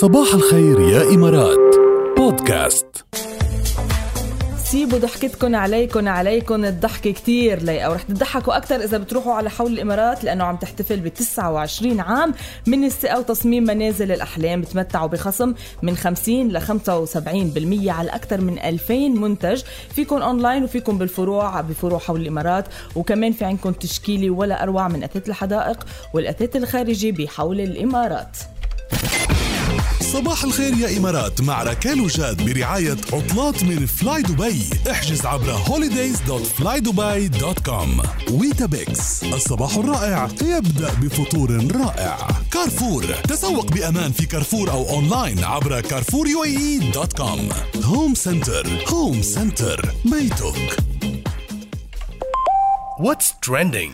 صباح الخير يا إمارات. بودكاست. سيبوا ضحكتكم عليكم عليكم الضحك كتير لايقة ورح تضحكوا أكثر إذا بتروحوا على حول الإمارات لأنه عم تحتفل ب 29 عام من استئاء وتصميم منازل الأحلام بتمتعوا بخصم من 50 ل 75% على أكثر من 2000 منتج. فيكم أونلاين وفيكم بالفروع بفروع حول الإمارات. وكمان في عندكم تشكيلي ولا أروع من أثاث الحدائق والأثاث الخارجي بحول الإمارات. صباح الخير يا إمارات مع ركال وجاد برعاية عطلات من فلاي دبي احجز عبر holidays.flydubai.com Weetabix الصباح الرائع يبدأ بفطور رائع. كارفور تسوق بأمان في كارفور أو أونلاين عبر carrefouruae.com Home Centre Home Centre بيتك. What's trending?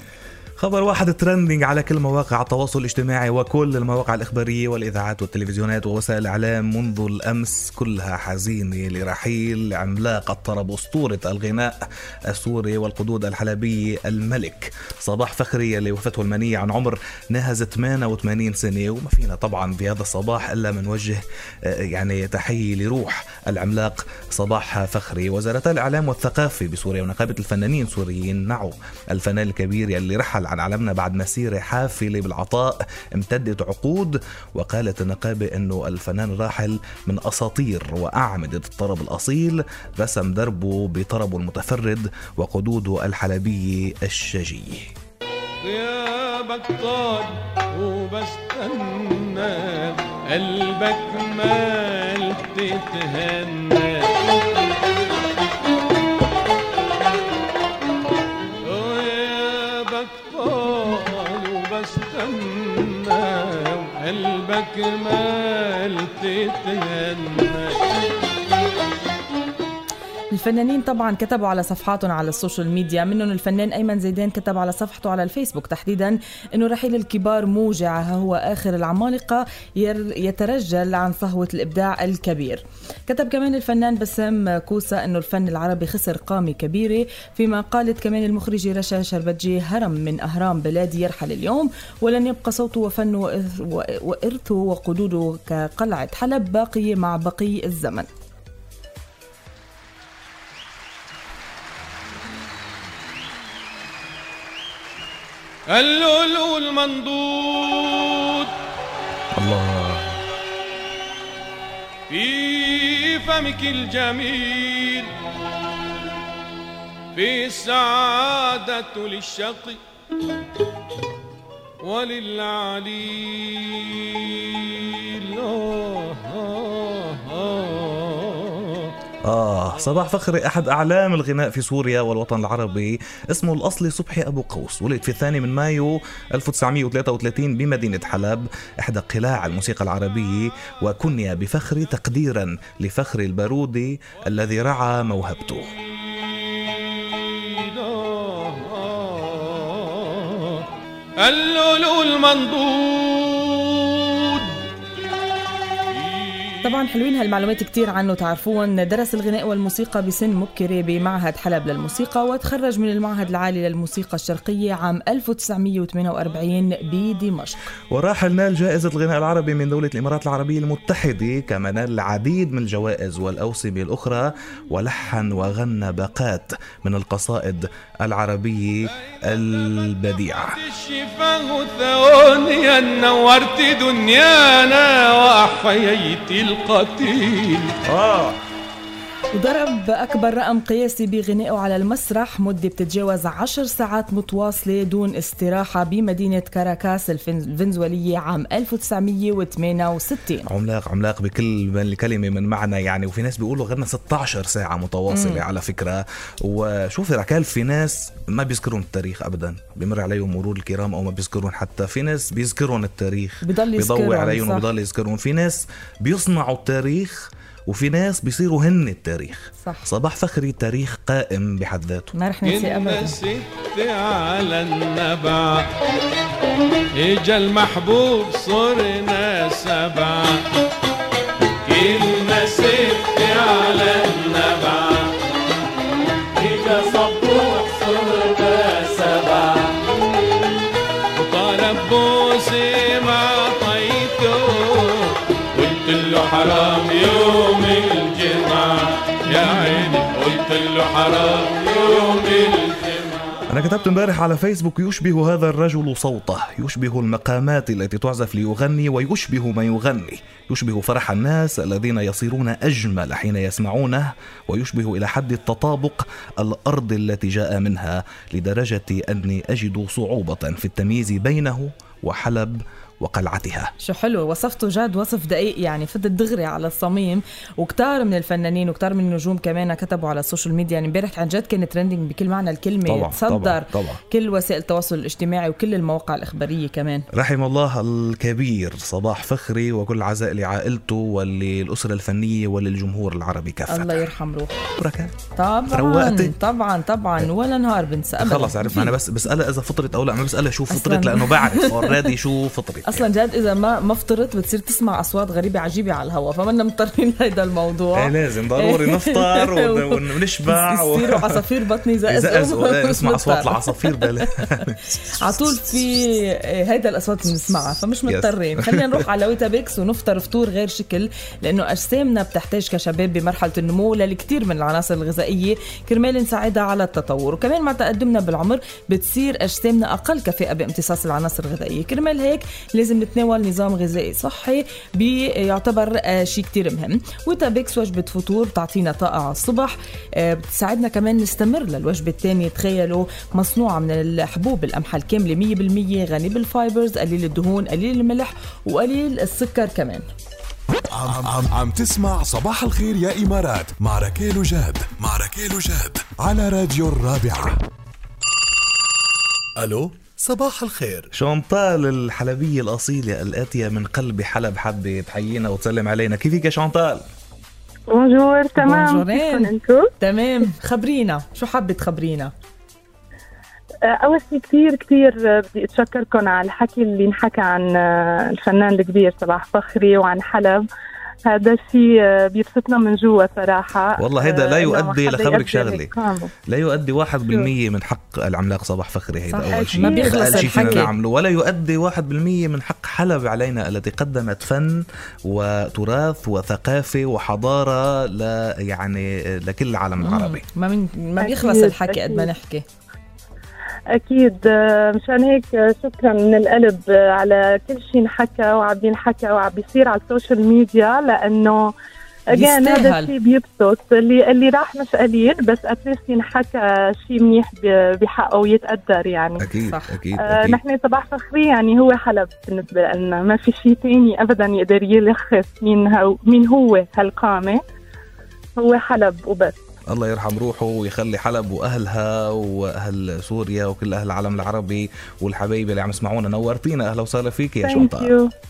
خبر واحد ترندنج على كل مواقع التواصل الاجتماعي وكل المواقع الإخبارية والإذاعات والتلفزيونات ووسائل الإعلام منذ الأمس كلها حزينة لرحيل عملاق الطرب أسطورة الغناء السوري والقدود الحلبية الملك. صباح فخري اللي وفاته المنية عن عمر ناهز 88 سنة وما فينا طبعا في هذا الصباح إلا منوجه آه، يعني تحية لروح العملاق. صباح فخري. وزارتا الإعلام والثقافة بسوريا ونقابة الفنانين السوريين نعوا. الفنان الكبير يلي رحل عن عالمنا بعد مسيرة حافلة بالعطاء امتدت عقود وقالت النقابة أنه الفنان الراحل من أساطير وأعمدة الطرب الأصيل رسم دربه بطربه المتفرد وقدوده الحلبية الشجية غيابك طال وبستنى قلبك مال تتهنى me. الفنانين طبعا كتبوا على صفحاتهم على ال social media منهم الفنان أيمن زيدان كتب على صفحته على الفيسبوك تحديدا إنه رحيل الكبار موجع هو آخر العمالقة يترجل عن صهوة الإبداع الكبير. كتب كمان الفنان بسام كوسا إنه الفن العربي خسر قامة كبيرة فيما قالت كمان المخرجة رشا شربتجي هرم من أهرام بلادي يرحل اليوم ولن يبقى صوته وفنه وإرثه وقدوده كقلعة حلب باقية مع بقي الزمن. اللؤلؤ المنضود. الله. في فمك الجميل. في السعادة للشقي وللعليل. آه صباح فخري أحد أعلام الغناء في سوريا والوطن العربي. اسمه الأصلي صبحي أبو قوس. ولد في الثاني من مايو 1933 بمدينة حلب إحدى قلاع الموسيقى العربية وكني بفخري تقديرا لفخري البارودي الذي رعى موهبته. اللؤلؤ المنضود طبعا حلوين هالمعلومات كتير عنه. تعرفون درس الغناء والموسيقى بسن مبكرة بمعهد حلب للموسيقى وتخرج من المعهد العالي للموسيقى الشرقية عام 1948 بدمشق. وراحل نال جائزة الغناء العربي من دولة الإمارات العربية المتحدة كما نال العديد من الجوائز والأوسمة الأخرى ولحن وغنى باقات من القصائد العربية البديعة. الشفاه ثوانيا نورت دنيانا وأحييت القتيل. وضرب أكبر رقم قياسي بغنائه على المسرح مدة بتتجاوز عشر ساعات متواصلة دون استراحة بمدينة كاراكاس الفنز- الفنزويلية عام 1968 عملاق عملاق بكل من الكلمة من معنى يعني. وفي ناس بيقولوا غنى 16 ساعة متواصلة مم. على فكرة. وشوفي ركال في ناس ما بيذكرون التاريخ أبدا. بمر عليهم مرور الكرام أو ما بيذكرون حتى. في ناس بيذكرون التاريخ. بضل بيضوي يذكرهم، عليهم. وبيضل يذكرون في ناس بيصنعوا التاريخ وفي ناس بيصيروا هن التاريخ. صح. صباح فخري تاريخ قائم بحد ذاته. ما رح أبدا. ست على النبع إجا المحبوب صرنا سبع. أنا كتبت امبارح على فيسبوك يشبه هذا الرجل صوته. يشبه المقامات التي تعزف ليغني ويشبه ما يغني. يشبه فرح الناس الذين يصيرون أجمل حين يسمعونه ويشبه إلى حد التطابق الأرض التي جاء منها لدرجة أني أجد صعوبة في التمييز بينه وحلب وقلعتها. شو حلو وصفته جاد وصف دقيق يعني فتت دغري على الصميم. وكتار من الفنانين وكتار من النجوم كمان كتبوا على ال social media. يعني امبارح عن جد كان trending بكل معنى الكلمة. طبعاً، تصدر طبعاً، طبعاً. كل وسائل التواصل الاجتماعي وكل المواقع الإخبارية كمان. رحم الله الكبير صباح فخري وكل عزاء لعائلته وللأسرة الفنية وللجمهور العربي كافة الله يرحم روحه. بركات طبعا روقتي. طبعا طبعا. ولا نهار بنسى خلص عرفنا. أنا بس بسألها إذا فطرت أو لا. ما بسألها شو فطرت لأنه بعرف اوريدي شو فطرت. أصلا جد إذا ما ما فطرت بتصير تسمع أصوات غريبة عجيبة على الهواء فمنا مضطرين لهيدا الموضوع. إيه لازم ضروري نفطر ون- ونشبع يصيروا عصافير بطني زقزقوا إيه، نسمع أصوات. العصافير بلا على طول في هيدا الأصوات بنسمعها فمش مضطرين. خلينا نروح على Weetabix ونفطر فطور غير شكل لأنه أجسامنا بتحتاج كشباب بمرحلة النمو للكثير من العناصر الغذائية كرمال نساعدها على التطور. وكمان مع تقدمنا بالعمر بتصير أجسامنا أقل كفاءه بامتصاص العناصر الغذائية. كرمال هيك لازم نتناول نظام غذائي صحي بيعتبر آه، شيء كتير مهم. Weetabix وجبة فطور بتعطينا طاقة على الصبح آه، بتساعدنا كمان نستمر للوجبة الثانية تخيلوا مصنوعة من الحبوب القمحة الكاملة 100% غني بال fibers قليل الدهون قليل الملح وقليل السكر كمان. عم, عم, عم تسمع صباح الخير يا إمارات مع ركيل وجاد مع ركيل وجاد على راديو الرابعة. ألو صباح الخير. شانطال الحلبية الأصيلة الآتية من قلب حلب حبة تحيينا وتسلم علينا؟ كيفك يا شانطال؟ bonjour تمام. بونجورين. كيفكم أنتو؟ تمام. خبرينا. شو حابة تخبرينا؟ آه، أول شيء كثير كثير بدي أتشكركم على الحكي اللي انحكى عن آه، الفنان الكبير صباح فخري وعن حلب. هذا الشيء آه، بيبسطنا من جوا صراحة والله هيدا لا آه، إنه يؤدي لخبرك. يقامه. لا يؤدي 1% من حق العملاق صباح فخري هيدا صح، أول شيء ما بيخلص الحكي. نعمله ولا يؤدي 1% من حق حلب علينا التي قدمت فن وتراث وثقافة وحضارة لا يعني لكل العالم العربي ما من ما بيخلص الحكي قد ما. نحكي أكيد آه، مشان هيك آه، شكرا من القلب آه، على كل شيء انحكى وعم بينحكى وعم بيصير على ال social media لأنه again هذا. الشيء بيبسط اللي اللي راح مش قليل بس at least ينحكى شيء منيح ب- بحقه ويتقدر يعني أكيد صح. أكيد, آه أكيد. نحن صباح فخري يعني هو حلب بالنسبة لنا ما في شيء تاني أبدا يقدر يلخص مين, هو مين هو هالقامة هو حلب وبس الله يرحم روحه ويخلي حلب وأهلها وأهل سوريا وكل أهل العالم العربي والحبايب اللي عم يسمعونا. نورتينا أهلا وسهلا فيك يا يو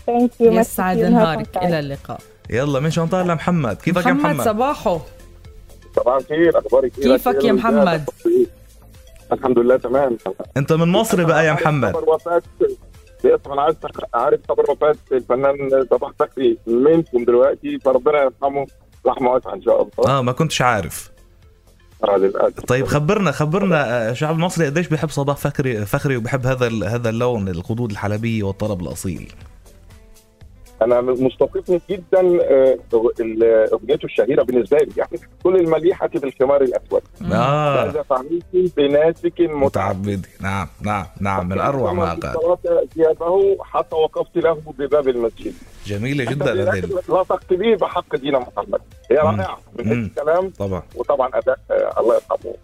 thank you يسعد نهارك. إلى اللقاء. يلا من شانطال لمحمد كيفك يا محمد محمد؟ صباحو. صباح الخير. أخبارك إيه؟ كيفك يا محمد؟ الحمد لله تمام. أنت من مصر بقى يا محمد. باسم أنا عايز عارف خبر وفاة الفنان صباح فخري منكم دلوقتي فربنا يرحمه. رحمة واسعة إن شاء الله. آه ما كنتش عارف. للاسف طيب خبرنا خبرنا آه، الشعب المصري قديش بيحب صباح فخري فخري وبحب هذا هذا اللون الخدود الحلبيه والطرب الأصيل؟ أنا مستوقفني جدا آه، أغنيته الشهيرة بالنسبة لي يعني كل المليحة بالخمار الأسود. آه. ماذا فعلت بناسك متعب متعبدي نعم نعم نعم من أروع ما قال. ثيابه حتى وقفت له بباب المسجد. جميلة جدا هذه لا تقتدي بحق دين محمد. هي. رائعه من. هيك الكلام. طبعا. وطبعا أداء آه، الله يرحمه.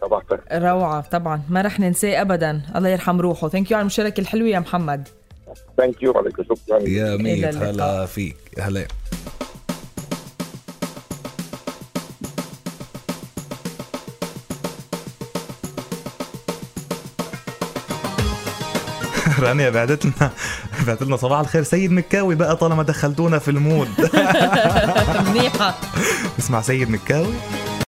صباح روعة طبعا. ما رح ننساه ابدا. الله يرحم روحه. thank you على المشاركة الحلوة يا محمد. thank you عليك. شكرا. يا ميت. هلا فيك. هلا. رانيا بعدت بعدت لنا صباح الخير. سيد مكاوي بقى طالما دخلتونا في المود. منيحة. اسمع سيد مكاوي.